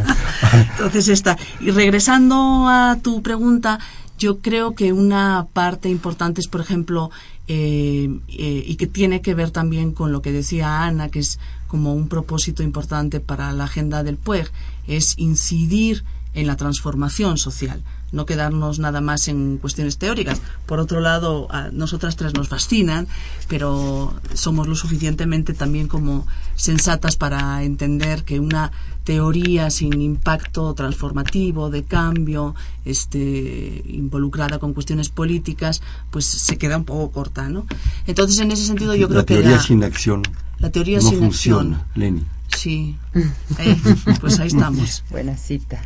Entonces, esta. Y regresando a tu pregunta, yo creo que una parte importante es, por ejemplo, eh, eh, y que tiene que ver también con lo que decía Ana, que es como un propósito importante para la agenda del PUEG, es incidir en la transformación social no quedarnos nada más en cuestiones teóricas. Por otro lado, a nosotras tres nos fascinan, pero somos lo suficientemente también como sensatas para entender que una teoría sin impacto transformativo, de cambio, este, involucrada con cuestiones políticas, pues se queda un poco corta, ¿no? Entonces, en ese sentido, yo creo que... La teoría sin acción. La teoría sin acción. Lenny. Sí. Eh, pues ahí estamos. Buena cita.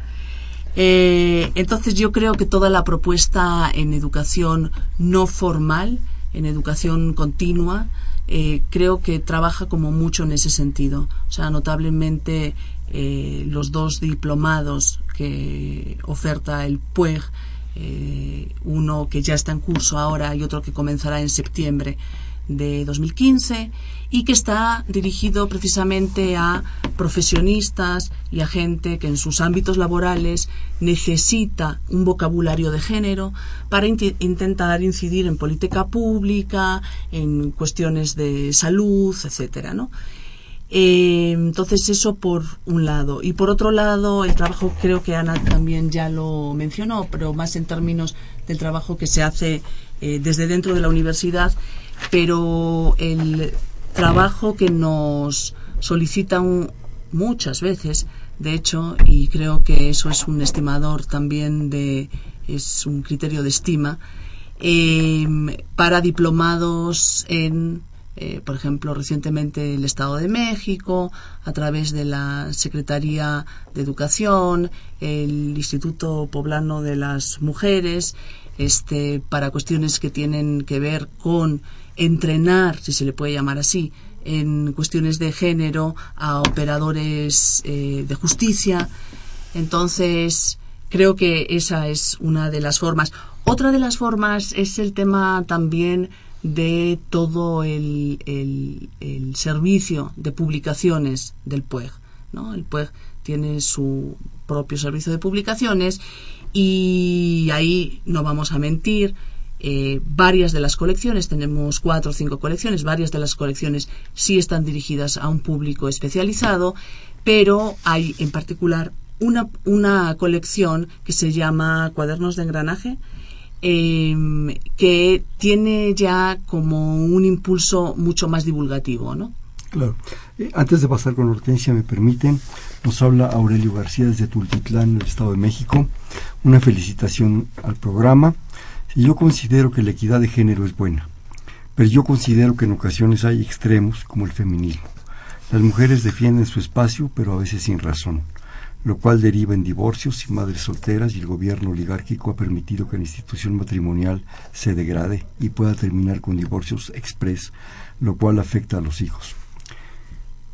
Eh, entonces yo creo que toda la propuesta en educación no formal, en educación continua, eh, creo que trabaja como mucho en ese sentido. O sea, notablemente eh, los dos diplomados que oferta el PUEG, uno que ya está en curso ahora y otro que comenzará en septiembre, de 2015 y que está dirigido precisamente a profesionistas y a gente que en sus ámbitos laborales necesita un vocabulario de género para intentar incidir en política pública, en cuestiones de salud, etcétera, ¿no? Eh, entonces eso por un lado. Y por otro lado, el trabajo creo que Ana también ya lo mencionó, pero más en términos del trabajo que se hace eh, desde dentro de la universidad pero el trabajo que nos solicitan muchas veces, de hecho, y creo que eso es un estimador también de, es un criterio de estima, em, para diplomados en, eh, por ejemplo, recientemente el Estado de México, a través de la Secretaría de Educación, el Instituto Poblano de las Mujeres, este, para cuestiones que tienen que ver con entrenar, si se le puede llamar así, en cuestiones de género a operadores eh, de justicia. Entonces, creo que esa es una de las formas. Otra de las formas es el tema también de todo el, el, servicio de publicaciones del PUEG. ¿no? El PUEG tiene su propio servicio de publicaciones y ahí no vamos a mentir. Eh, varias de las colecciones, tenemos cuatro o cinco colecciones, varias de las colecciones sí están dirigidas a un público especializado, pero hay en particular una, una colección que se llama Cuadernos de Engranaje, Em, que tiene ya como un impulso mucho más divulgativo, ¿no? Claro. Eh, antes de pasar con Hortensia, me permiten, nos habla Aurelio García desde Tultitlán, el Estado de México. Una felicitación al programa. Yo considero que la equidad de género es buena, pero yo considero que en ocasiones hay extremos como el feminismo. Las mujeres defienden su espacio, pero a veces sin razón lo cual deriva en divorcios y madres solteras y el gobierno oligárquico ha permitido que la institución matrimonial se degrade y pueda terminar con divorcios express, lo cual afecta a los hijos.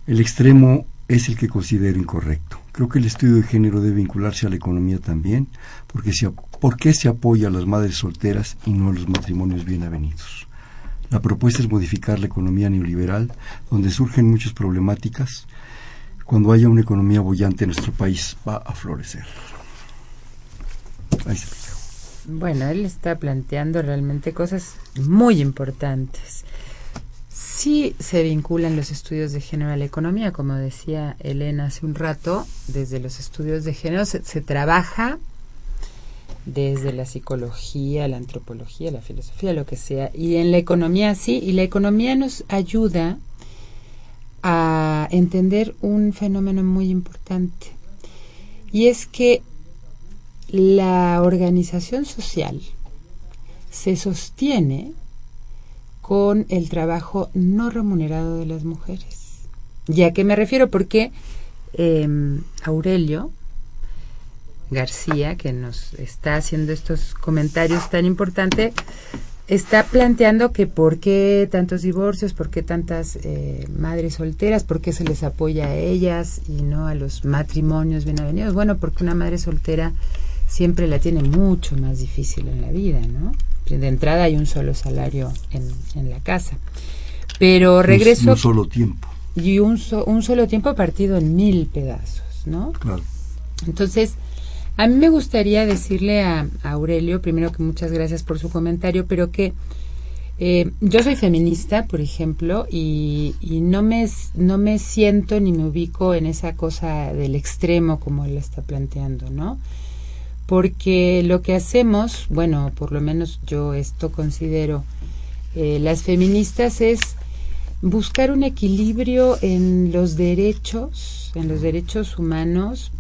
El extremo es el que considero incorrecto. Creo que el estudio de género debe vincularse a la economía también, porque se, ¿por qué se apoya a las madres solteras y no a los matrimonios bien avenidos? La propuesta es modificar la economía neoliberal, donde surgen muchas problemáticas, cuando haya una economía bollante nuestro país va a florecer. Bueno, él está planteando realmente cosas muy importantes. Sí se vinculan los estudios de género a la economía, como decía Elena hace un rato, desde los estudios de género se, se trabaja desde la psicología, la antropología, la filosofía, lo que sea, y en la economía sí, y la economía nos ayuda a entender un fenómeno muy importante y es que la organización social se sostiene con el trabajo no remunerado de las mujeres. ¿Y a qué me refiero? Porque em, Aurelio García, que nos está haciendo estos comentarios tan importantes, está planteando que por qué tantos divorcios, por qué tantas eh, madres solteras, por qué se les apoya a ellas y no a los matrimonios bien avenidos. Bueno, porque una madre soltera siempre la tiene mucho más difícil en la vida, ¿no? De entrada hay un solo salario en, en la casa. Pero regreso... Un, solo tiempo. Y un, un solo tiempo partido en mil pedazos, ¿no? Claro. Entonces, a mí me gustaría decirle a, Aurelio, primero que muchas gracias por su comentario, pero que eh, yo soy feminista, por ejemplo, y, no, me, no me siento ni me ubico en esa cosa del extremo como él está planteando, ¿no? Porque lo que hacemos, bueno, por lo menos yo esto considero, eh, las feministas es buscar un equilibrio en los derechos, en los derechos humanos,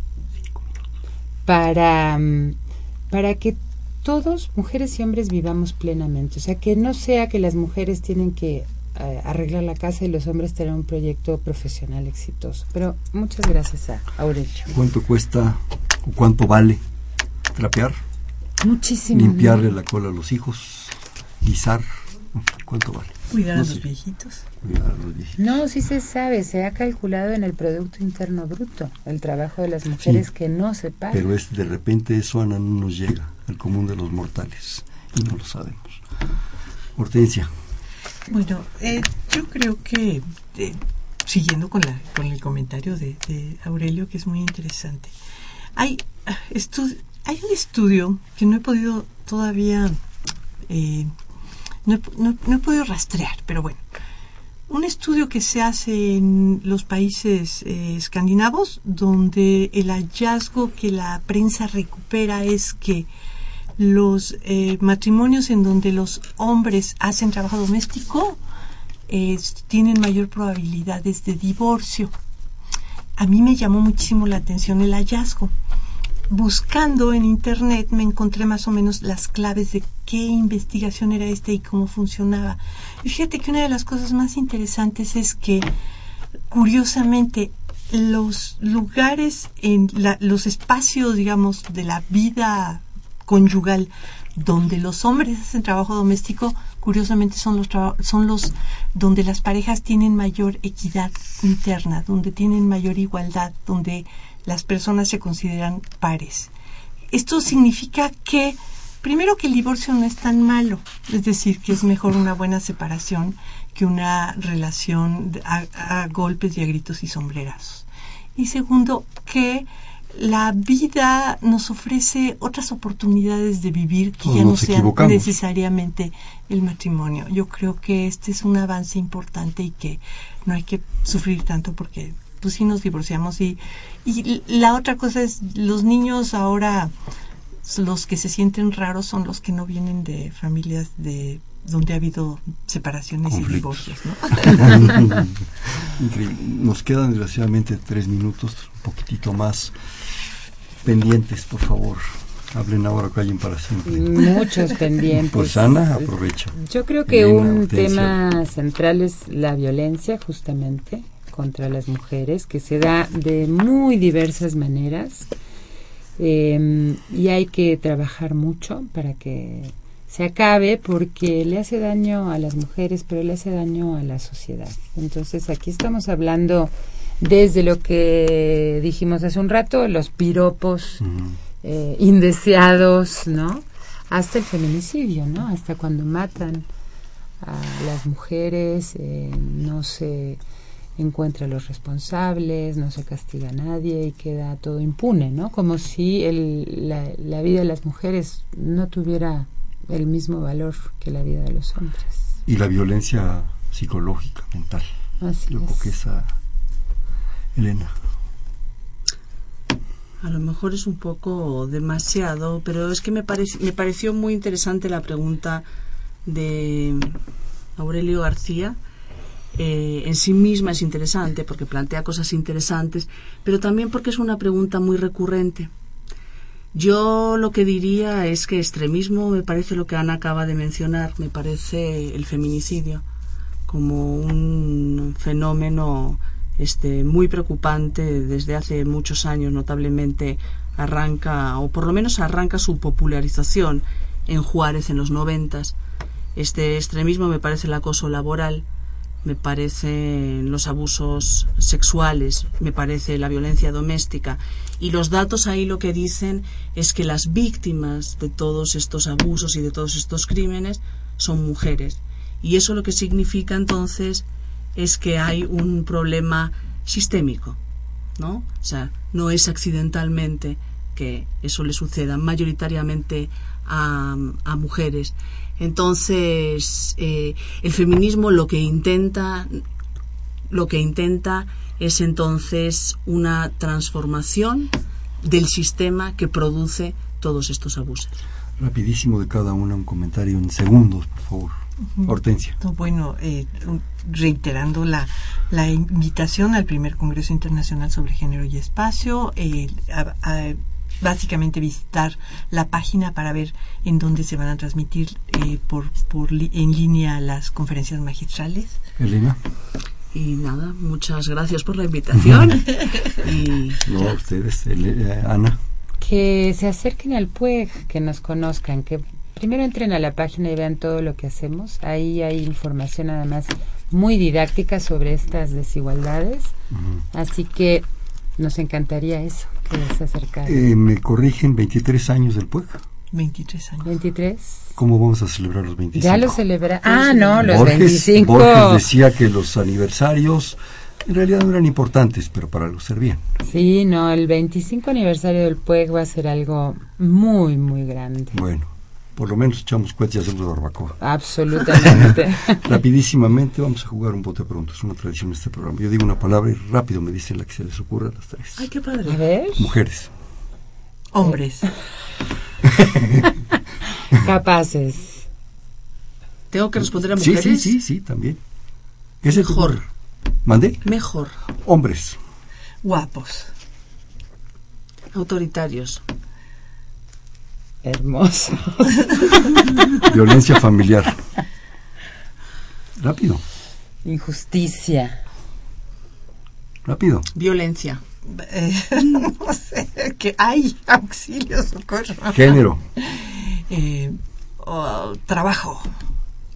para, mm, para que todos, mujeres y hombres, vivamos plenamente. O sea, que no sea que las mujeres tienen que eh, arreglar la casa y los hombres tener un proyecto profesional exitoso. Pero muchas gracias a Aurelio. ¿Cuánto cuesta o cuánto vale trapear? Muchísimo. Limpiarle la cola a los hijos, guisar. ¿Cuánto vale? Cuidar a los viejitos. No, sí se sabe, se ha calculado en el Producto Interno Bruto el trabajo de las mujeres que no se paga. Pero es de repente eso, Ana, no nos llega al común de los mortales y no lo sabemos. Hortensia. Bueno, eh, yo creo que, eh, siguiendo con, la, con el comentario de, Aurelio, que es muy interesante, hay, ah, hay un estudio que no he podido todavía, eh, no, no he podido rastrear, pero bueno, un estudio que se hace en los países eh, escandinavos, donde el hallazgo que la prensa recupera es que los eh, matrimonios en donde los hombres hacen trabajo doméstico tienen mayor probabilidades de divorcio. A mí me llamó muchísimo la atención el hallazgo buscando en internet me encontré más o menos las claves de qué investigación era esta y cómo funcionaba. Y fíjate que una de las cosas más interesantes es que, curiosamente, los lugares en los espacios, digamos, de la vida conyugal donde los hombres hacen trabajo doméstico, curiosamente son los son los donde las parejas tienen mayor equidad interna, donde tienen mayor igualdad, donde las personas se consideran pares. Esto significa que primero que el divorcio no es tan malo, es decir, que es mejor una buena separación que una relación a, a golpes y a gritos y sombrerazos. Y segundo, que la vida nos ofrece otras oportunidades de vivir que Todos ya no sean necesariamente el matrimonio. Yo creo que este es un avance importante y que no hay que sufrir tanto porque pues sí nos divorciamos y, y la otra cosa es los niños ahora los que se sienten raros son los que no vienen de familias de donde ha habido separaciones y Conflictos. divorcios, ¿no? Increíble. Nos quedan desgraciadamente tres minutos, un poquitito más. Pendientes, por favor. Hablen ahora, callen para siempre. Muchos pendientes. Pues Ana, aprovecha. Yo creo que Elena, un Hortensia. tema central es la violencia, justamente, contra las mujeres, que se da de muy diversas maneras. Eh, y hay que trabajar mucho para que se acabe porque le hace daño a las mujeres, pero le hace daño a la sociedad. Entonces aquí estamos hablando desde lo que dijimos hace un rato, los piropos eh, indeseados, ¿no? Hasta el feminicidio, ¿no? Hasta cuando matan a las mujeres, eh, no se encuentra a los responsables, no se castiga a nadie y queda todo impune, ¿no? Como si el, la, la vida de las mujeres no tuviera el mismo valor que la vida de los hombres. Y la violencia psicológica, mental. Así Yo creo que es. esa. Elena. A lo mejor es un poco demasiado, pero es que me, parec- me pareció muy interesante la pregunta de Aurelio García. Eh, en sí misma es interesante porque plantea cosas interesantes, pero también porque es una pregunta muy recurrente. Yo lo que diría es que extremismo me parece lo que Ana acaba de mencionar, me parece el feminicidio como un fenómeno este muy preocupante desde hace muchos años notablemente arranca o por lo menos arranca su popularización en Juárez en los noventas este extremismo me parece el acoso laboral me parecen los abusos sexuales, me parece la violencia doméstica. Y los datos ahí lo que dicen es que las víctimas de todos estos abusos y de todos estos crímenes son mujeres. Y eso lo que significa entonces es que hay un problema sistémico, ¿no? O sea, no es accidentalmente que eso le suceda mayoritariamente a, a mujeres. Entonces, eh, el feminismo lo que intenta, lo que intenta es entonces una transformación del sistema que produce todos estos abusos. Rapidísimo de cada una, un comentario en segundos, por favor. Hortensia. No, Bueno, eh, reiterando la, la invitación al primer Congreso Internacional sobre Género y Espacio, eh, a- a- básicamente visitar la página para ver en dónde se van a transmitir eh, por, por li- en línea las conferencias magistrales. Elena. Y nada, muchas gracias por la invitación. y No, ustedes. Eh, Ana. Que se acerquen al PUEG, que nos conozcan, que primero entren a la página y vean todo lo que hacemos. Ahí hay información además muy didáctica sobre estas desigualdades. Así que nos encantaría eso, Eh, me corrigen 23 años del PUEC. 23 años. 23. ¿Cómo vamos a celebrar los 25? Ya lo celebra. Ah, no, los Borges, 25. Borges decía que los aniversarios en realidad no eran importantes, pero para algo servían. Sí, no, el 25 aniversario del PUEG va a ser algo muy, muy grande. Bueno, por lo menos echamos cohetes y hacemos barbacoa. Absolutamente. Rapidísimamente vamos a jugar un bote pronto, es una tradición de este programa. Yo digo una palabra y rápido me dicen la que se les ocurra a las tres. ay, qué A padre. ver, Mujeres. Hombres. capaces. Tengo que responder a Sí, mujeres. sí, sí, sí, también. ¿Qué se te Mejor. ¿Mandé? Mejor. Hombres. Guapos. Autoritarios. Hermoso. Violencia familiar. Rápido, Injusticia. rápido. Violencia. Eh, no sé, que hay auxilio, socorro. Género. Eh, oh, trabajo.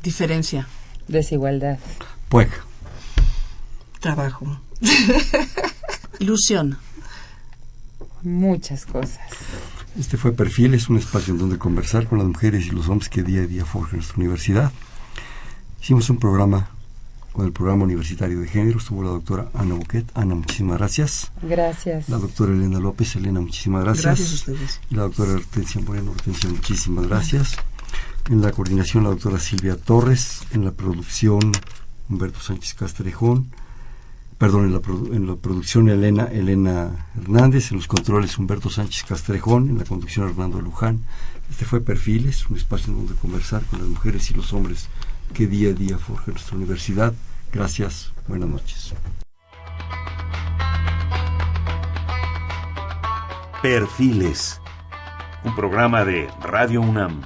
Diferencia. Desigualdad. PUEC. Trabajo. Ilusión. Muchas cosas. Este fue Perfil, es un espacio en donde conversar con las mujeres y los hombres que día a día forjan nuestra universidad. Hicimos un programa con el programa universitario de género, estuvo la doctora Ana Buquet. Ana, muchísimas gracias. Gracias. La doctora Elena López, Elena, muchísimas gracias. Gracias a ustedes. Y la doctora Hortensia Moreno, Hortensia, muchísimas gracias. En la coordinación, la doctora Silvia Torres. En la producción, Humberto Sánchez Castrejón. Perdón, en la, producción, Elena, Elena Hernández. En los controles, Humberto Sánchez Castrejón. En la conducción, Hernando Luján. Este fue Perfiles, un espacio donde conversar con las mujeres y los hombres que día a día forja nuestra universidad. Gracias, buenas noches. Perfiles, un programa de Radio UNAM.